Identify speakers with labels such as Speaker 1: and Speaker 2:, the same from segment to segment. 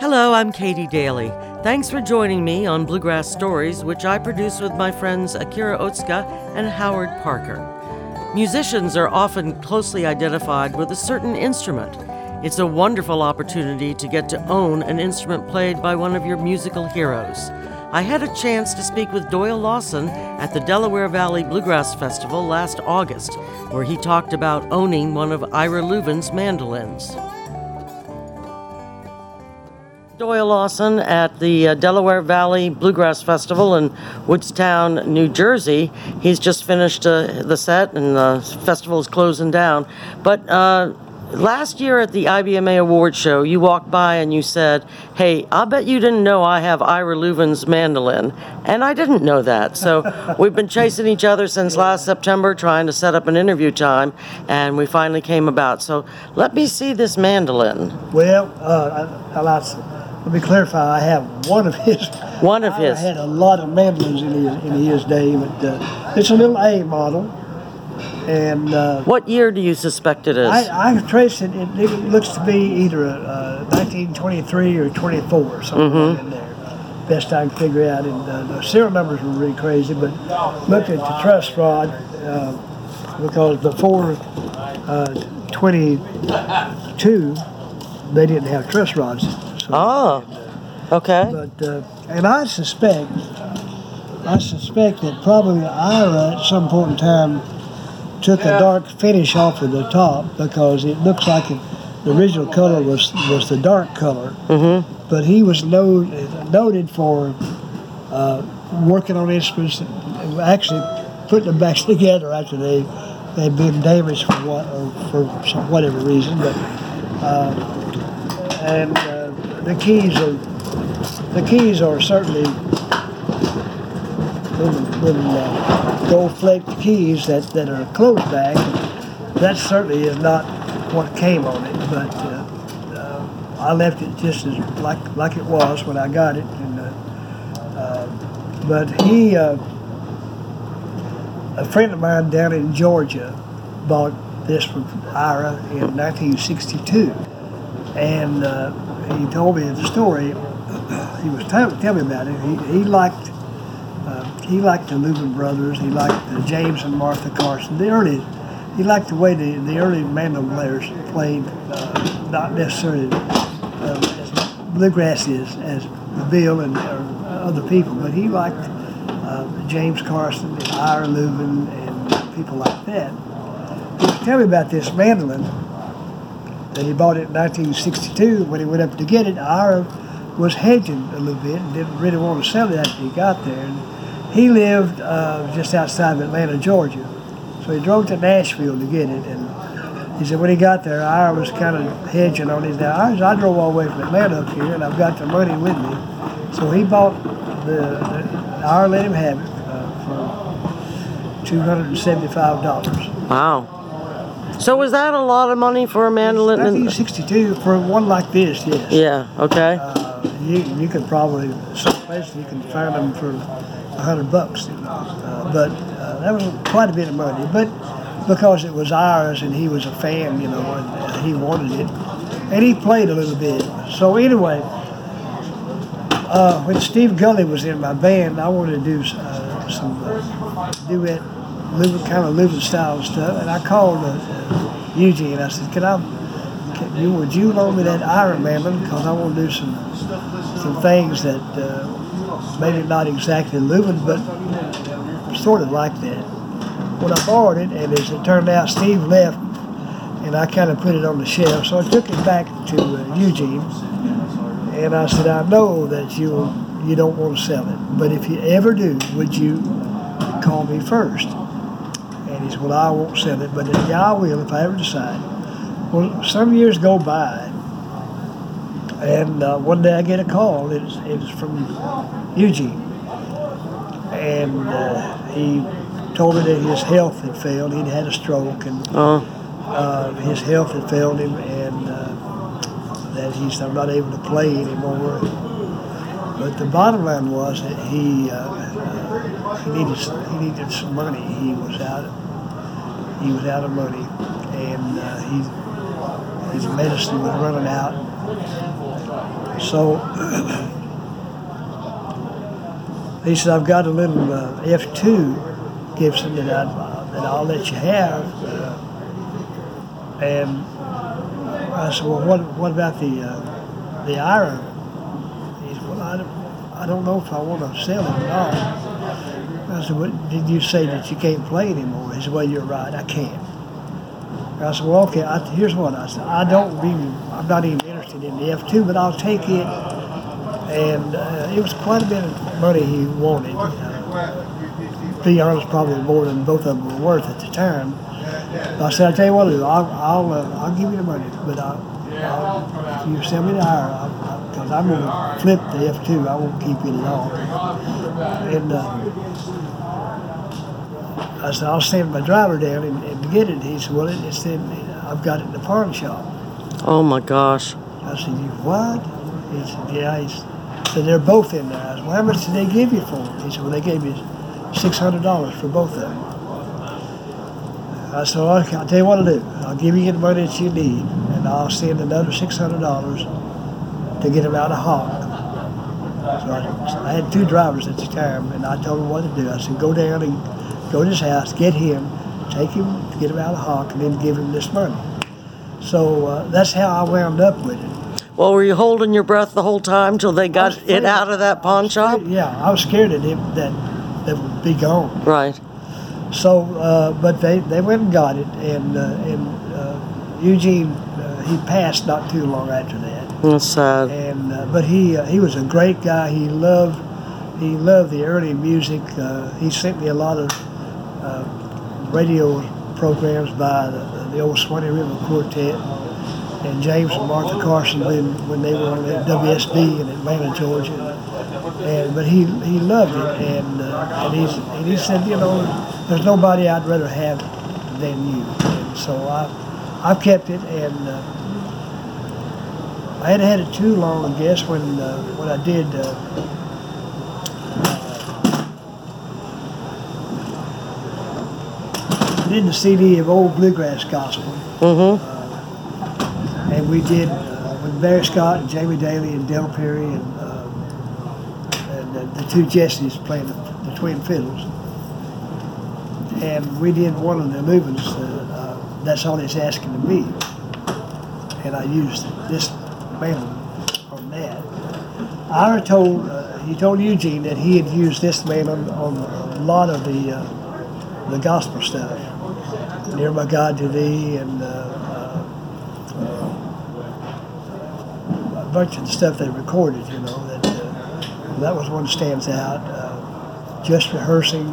Speaker 1: Hello, I'm Katie Daly. Thanks for joining me on Bluegrass Stories, which I produce with my friends Akira Otsuka and Howard Parker. Musicians are often closely identified with a certain instrument. It's a wonderful opportunity to get to own an instrument played by one of your musical heroes. I had a chance to speak with Doyle Lawson at the Delaware Valley Bluegrass Festival last August, where he talked about owning one of Ira Louvin's mandolins. Doyle Lawson at the uh, Delaware Valley Bluegrass Festival in Woodstown, New Jersey. He's just finished uh, the set and the festival is closing down. But uh, last year at the IBMA Award Show, you walked by and you said, Hey, I bet you didn't know I have Ira Louvin's mandolin. And I didn't know that. So we've been chasing each other since last September trying to set up an interview time, and we finally came about. So let me see this mandolin.
Speaker 2: Well, uh, I, I let me clarify. I have one of his.
Speaker 1: One of
Speaker 2: I
Speaker 1: his.
Speaker 2: I had a lot of mandolins in his in his day, but uh, it's a little A model, and uh,
Speaker 1: What year do you suspect it is?
Speaker 2: I, I traced it, it. It looks to be either a, uh 1923 or 24, something
Speaker 1: Mm-hmm.
Speaker 2: in there. Best I can figure out, and uh, the serial numbers were really crazy. But look at the truss rod, uh, because before uh, 22, they didn't have truss rods. So,
Speaker 1: oh, okay.
Speaker 2: But uh, and I suspect, I suspect that probably Ira at some point in time took a dark finish off of the top because it looks like it, the original color was was the dark color. Mm-hmm. But he was no, noted for uh, working on instruments, actually putting them back together after they had been damaged for what or for some, whatever reason. But uh, and uh, the keys are the keys are certainly little, little uh, gold flaked keys that, that are closed back. That certainly is not what came on it, but uh, uh, I left it just as like like it was when I got it. And, uh, uh, but he, uh, a friend of mine down in Georgia, bought this from Ira in 1962, and he told me the story. He was telling tell me about it. He, he liked uh, he liked the Louvin brothers. He liked the James and Martha Carson. The early, he liked the way the, the early mandolin players played, uh, not necessarily uh, as bluegrass is as Bill and or other people, but he liked uh, James Carson and Ira Louvin and people like that. Telling me about this mandolin that he bought it in 1962. When he went up to get it, Ira was hedging a little bit and didn't really want to sell it after he got there. And he lived uh, just outside of Atlanta, Georgia. So he drove to Nashville to get it. And he said when he got there, Ira was kind of hedging on his. Now, I, I drove all the way from Atlanta up here, and I've got the money with me. So he bought the, the Ira let him have it uh, for $275.
Speaker 1: Wow. So was that a lot of money for a mandolin? in-
Speaker 2: 1962 for one like this, yes.
Speaker 1: yeah. Okay.
Speaker 2: Uh, you, you could probably some places you can find them for a hundred bucks. Uh, but uh, that was quite a bit of money. But because it was ours and he was a fan, you know, and uh, he wanted it, and he played a little bit. So anyway, uh, when Steve Gulley was in my band, I wanted to do uh, some uh, duet, Louvin, kind of Louvin style stuff, and I called uh, Eugene. I said, "Can I?" Can you, would you loan me that Ira Mandolin because I want to do some some things that uh, maybe not exactly Louvin, but sort of like that. When I borrowed it, and as it turned out, Steve left, and I kind of put it on the shelf. So I took it back to uh, Eugene, and I said, I know that you you don't want to sell it, but if you ever do, would you call me first? He said, Well, I won't sell it, but yeah, I will if I ever decide. Well, some years go by, and uh, one day I get a call. It's it's from Eugene, and uh, he told me that his health had failed. He'd had a stroke, and
Speaker 1: Oh.
Speaker 2: uh, his health had failed him, and uh, that he's not able to play anymore. But the bottom line was that he uh, uh, he needed he needed some money. He was out he was out of money, and uh, his medicine was running out. So he said, I've got a little uh, F2 Gibson that, I, that I'll let you have. And I said, well, what, what about the, uh, the Ira? He said, well, I don't, I don't know if I want to sell it or not. I said, what, did you say that you can't play anymore? He said, well, you're right, I can't. I said, well, okay, I, here's what I said. I don't really, I'm not even interested in the F2, but I'll take it. And uh, it was quite a bit of money he wanted. Uh, to be honest, probably more than both of them were worth at the time. I said, I'll tell you what, I'll, I'll, uh, I'll give you the money, but I'll, I'll, if you sell me the Ira, because I'm going to flip the F2, I won't keep it at all. And uh, I said, I'll send my driver down and, and get it. He said, well, it, it's in, I've got it in the pawn shop.
Speaker 1: Oh my gosh.
Speaker 2: I said, you what? He said, yeah. He said, they're both in there. I said, well, how much did they give you for them? He said, well, they gave me $600 for both of them. I said, well, okay, I'll tell you what I'll do. I'll give you the money that you need, and I'll send another $600 to get them out of Hawk. So I, I had two drivers at the time, and I told them what to do. I said, go down and go to his house, get him, take him, get him out of Hawk, and then give him this money. So uh, that's how I wound up with it.
Speaker 1: Well, were you holding your breath the whole time till they got it out of that pawn shop?
Speaker 2: Yeah, I was scared that it, that that would be gone.
Speaker 1: Right.
Speaker 2: So, uh, but they, they went and got it, and uh, and uh, Eugene uh, he passed not too long after that.
Speaker 1: That's sad.
Speaker 2: And uh, but he uh, he was a great guy. He loved he loved the early music. Uh, he sent me a lot of uh, radio programs by the, the old Swanee River Quartet and James and Martha Carson when, when they were on at WSB in Atlanta, Georgia. And but he he loved it, and uh, and he's and he said, you know, there's nobody I'd rather have than you. And so I I've kept it, and uh, I hadn't had it too long, I guess, when uh, when I did. Uh, did the CD of old bluegrass gospel,
Speaker 1: Mm-hmm.
Speaker 2: and we did uh, with Barry Scott and Jamie Dailey and Dale Perry and, uh, and the, the two Jessies playing the, the twin fiddles. And we did one of the movements. Uh, uh, that's all it's asking to me. and I used this melody on that. Ira told uh, he told Eugene that he had used this man on, on a lot of the uh, the gospel stuff. Near my God to Thee and uh, uh, a bunch of the stuff they recorded. You know that uh, that was one that stands out. Just rehearsing.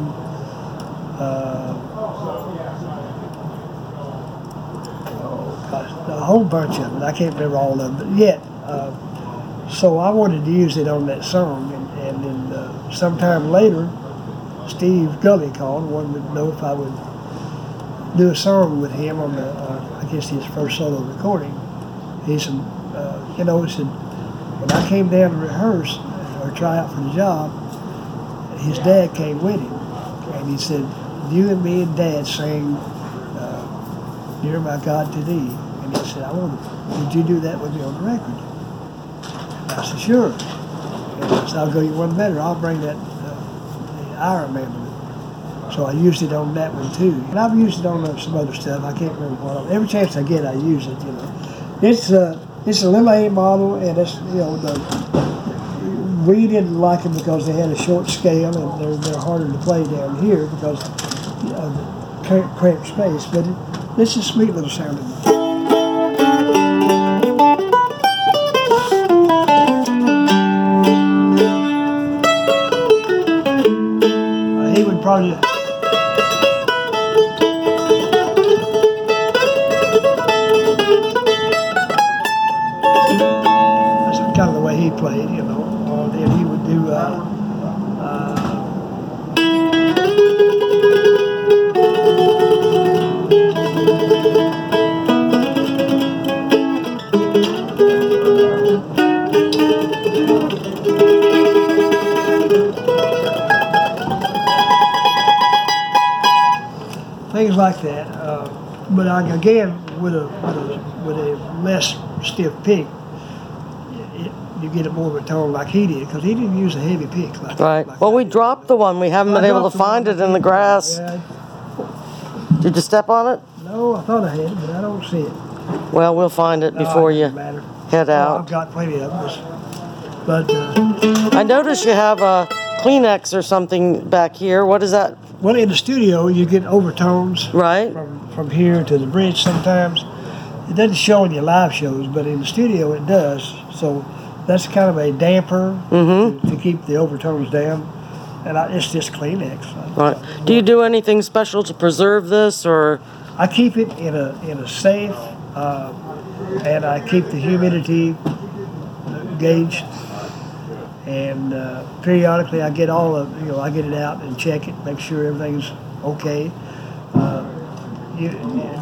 Speaker 2: A whole bunch of them. I can't remember all of them, but yet. Uh, so I wanted to use it on that song, and, and then uh, sometime later, Steve Gulley called, wanted to know if I would do a song with him on the, uh, I guess his first solo recording. He said, uh, you know, he said, when I came down to rehearse or try out for the job, his dad came with him, and he said, you and me and Dad sang uh, "Near My God to Thee," and he said, I want, would you do that with me on the record? I said, sure. And I said, I'll go you one better. I'll bring that uh, the Iron Man with me. So I used it on that one too. And I've used it on uh, some other stuff. I can't remember what. Every chance I get, I use it. You know, it's uh, it's a A model, and it's you know the we didn't like them because they had a short scale and they're they're harder to play down here because of the cramped, space. But it, this is a sweet little sounding. He would probably. Way he played, you know. Then he would do. Uh, uh, things like that. Uh, but I, again, with a, with a with a less stiff pick, you get it more of a tone like he did, because he didn't use a heavy pick like
Speaker 1: Right.
Speaker 2: Like
Speaker 1: Well, we
Speaker 2: did.
Speaker 1: dropped the one. We haven't been able to find it in the grass.
Speaker 2: Yeah,
Speaker 1: Did you step on it?
Speaker 2: no, I thought I had but I don't see it.
Speaker 1: Well, we'll find it
Speaker 2: No,
Speaker 1: before
Speaker 2: it
Speaker 1: you
Speaker 2: matter.
Speaker 1: head out.
Speaker 2: I've got plenty of them, but uh,
Speaker 1: I noticed you have a Kleenex or something back here. What is that?
Speaker 2: well, in the studio you get overtones
Speaker 1: Right?
Speaker 2: from from here to the bridge sometimes. It doesn't show in your live shows, but in the studio it does. So that's kind of a damper to, to keep the overtones down. And I, it's just Kleenex.
Speaker 1: Right. Do you do anything special to preserve this or?
Speaker 2: I keep it in a in a safe, uh, and I keep the humidity gauged. And uh, periodically, I get all of you know I get it out and check it, make sure everything's okay. Uh, you,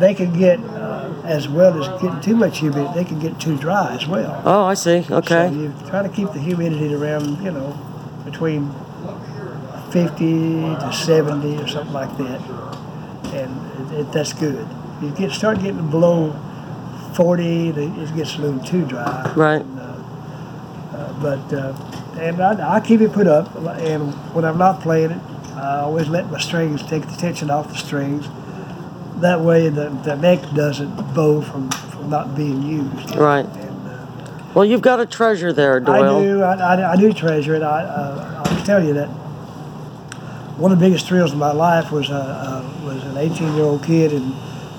Speaker 2: they can get uh, as well as getting too much humidity. They can get too dry as well.
Speaker 1: Oh, I see.
Speaker 2: So
Speaker 1: Okay.
Speaker 2: you try to keep the humidity around you know between 50 to 70 or something like that, and it, it, that's good. You get start getting below 40, it gets a little too dry.
Speaker 1: Right.
Speaker 2: And, uh, uh, but uh, and I, I keep it put up, and when I'm not playing it, I always let my strings take the tension off the strings. That way, the, the neck doesn't bow from, from not being used.
Speaker 1: Right.
Speaker 2: And, uh,
Speaker 1: Well, you've got a treasure there, Doyle.
Speaker 2: I do. I, I, I do treasure it. I, uh, I'll tell you that one of the biggest thrills of my life was uh, uh, was an 18 year old kid, and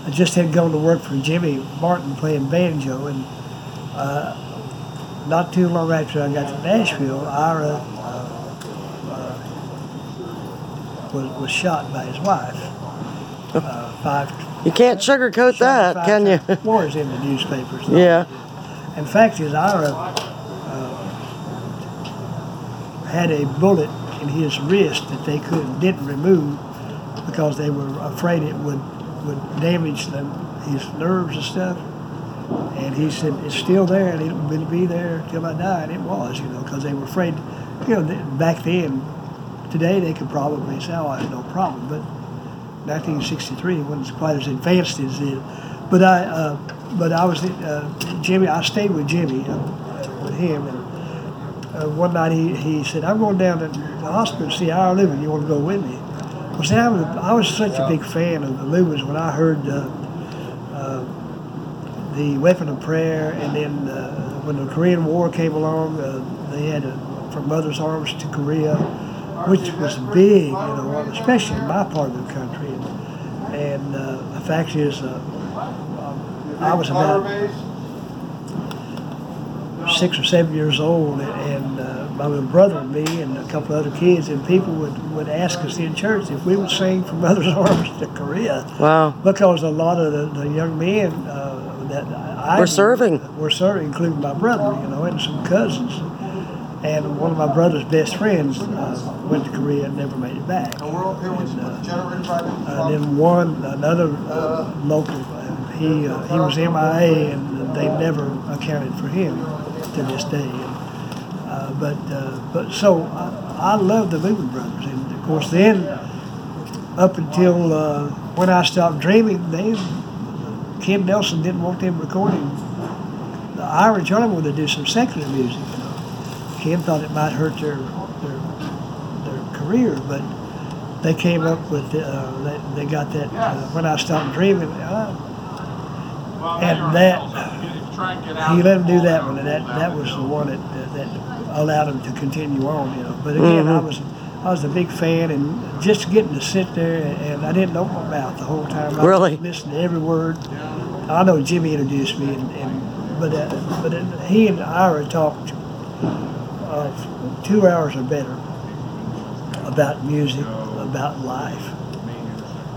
Speaker 2: I just had gone to work for Jimmy Martin playing banjo, and uh, not too long after I got to Nashville, Ira uh, was was shot by his wife. Uh, five.
Speaker 1: You can't sugarcoat that, can you?
Speaker 2: times. War is in the newspapers.
Speaker 1: yeah.
Speaker 2: In fact, his Ira uh, had a bullet in his wrist that they couldn't didn't remove because they were afraid it would would damage them, his nerves and stuff. And he said it's still there and it will be there till I die. And it was, you know, because they were afraid. You know, back then, today they could probably say, "Oh, it's no problem," but 1963 wasn't quite as advanced as it. But I, uh, but I was uh, Jimmy. I stayed with Jimmy, uh, with him, and uh, one night he, he said, "I'm going down to the hospital to see Ira Louvin. You want to go with me?" Well, see, I was, I was such a big fan of the Louvins when I heard uh, uh, the Weapon of Prayer, and then uh, when the Korean War came along, they had from Mother's Arms to Korea, which was big, you know, especially in my part of the country. And, uh, the fact is, uh, I was about six or seven years old, and uh, my little brother and me and a couple of other kids, and people would, would ask us in church if we would sing from Mother's Arms to Korea
Speaker 1: Wow.
Speaker 2: because a lot of the, the young men uh, that I
Speaker 1: Were serving.
Speaker 2: were serving, including my brother, you know, and some cousins. And one of my brother's best friends uh, went to Korea and never made it back. And, uh, uh, then one, another uh, local, uh, he uh, he was MIA, and they never accounted for him to this day. And, uh, but uh, but so I, I love the Louvin Brothers, and of course then up until uh, when I stopped dreaming, they Ken Nelson didn't want them recording. The Ira Charlie wanted to do some secular music. You know. Ken thought it might hurt their their, their career, but they came up with uh, they, they got that uh, when I stopped dreaming, uh, and that he let him do that one, and that that was the one that that, that allowed him to continue on. You know, but again, I was. I was a big fan, and just getting to sit there, and I didn't open my mouth the whole time. I
Speaker 1: Really?
Speaker 2: just listened to every word. I know Jimmy introduced me, and, and but uh, but uh, he and Ira talked uh, two hours or better about music, about life,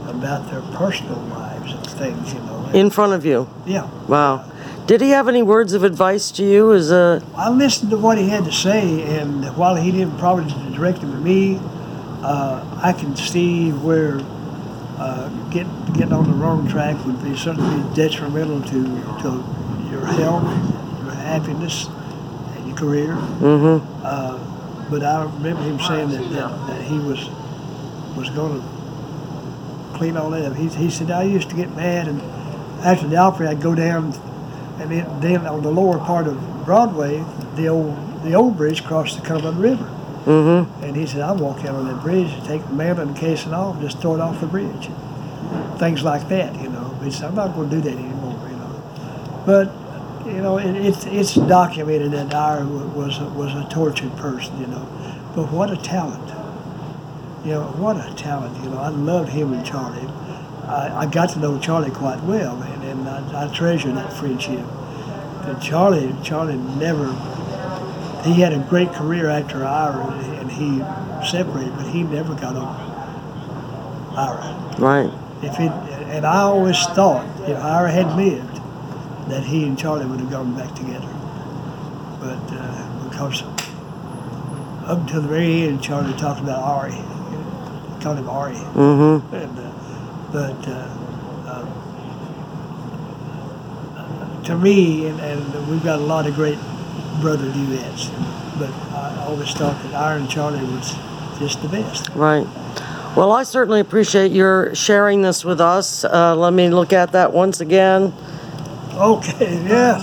Speaker 2: about their personal lives and things, you know.
Speaker 1: In front of you.
Speaker 2: yeah,
Speaker 1: Wow. Did he have any words of advice to you as a
Speaker 2: I listened to what he had to say, and while he didn't probably direct him to me, uh, I can see where uh, get, getting on the wrong track would be certainly detrimental to, to your health, your happiness, career.
Speaker 1: mm-hmm.
Speaker 2: Uh, but I remember him saying that, that, that he was was going to clean all that up. He, he said, I used to get mad, and after the Opry, I'd go down, and then, then on the lower part of Broadway, the old the old bridge across the Cumberland River.
Speaker 1: Mm-hmm.
Speaker 2: And he said, I'll walk out on that bridge and take the mandolin case and off, just throw it off the bridge. Things like that, you know. He said, I'm not going to do that anymore, you know. But, you know, it, it's, it's documented that Ira was a, was a tortured person, you know. But what a talent. You know, what a talent, you know. I loved him and Charlie. I, I got to know Charlie quite well, and, and I, I treasure that friendship. And Charlie, Charlie never he had a great career after Ira, and he separated, but he never got over Ira.
Speaker 1: Right.
Speaker 2: If it, and I always thought if Ira had lived, that he and Charlie would have gone back together. But uh, because up until the very end, Charlie talked about Ari, he called him Ari,
Speaker 1: Mm-hmm.
Speaker 2: and, uh, but. Uh, uh, to me, and, and we've got a lot of great brother duets, but I always thought that Iron Charlie was just the best.
Speaker 1: Right. Well, I certainly appreciate your sharing this with us. Uh, let me look at that once again.
Speaker 2: Okay, yes.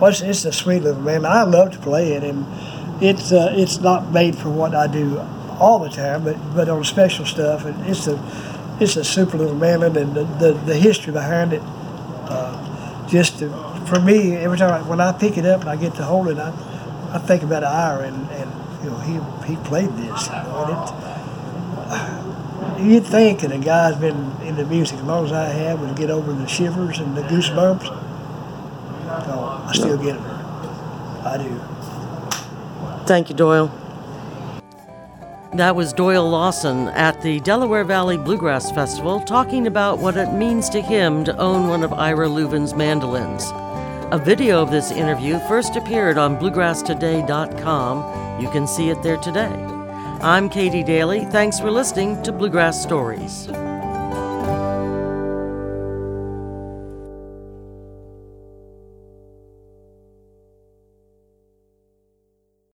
Speaker 2: Well, it's, it's a sweet little man. I love to play it, and it's uh, it's not made for what I do all the time, but but on special stuff, and it's a it's a super little mandolin, and the, the, the history behind it. Uh, just to, for me, every time I, when I pick it up and I get to hold it, I I think about Ira, and, and you know he he played this, you know, and it. You'd think that a guy's been into music as long as I have would get over the shivers and the goosebumps. I still get them. I do.
Speaker 1: Thank you, Doyle. That was Doyle Lawson at the Delaware Valley Bluegrass Festival talking about what it means to him to own one of Ira Louvin's mandolins. A video of this interview first appeared on bluegrasstoday.com. You can see it there today. I'm Katie Daly. Thanks for listening to Bluegrass Stories.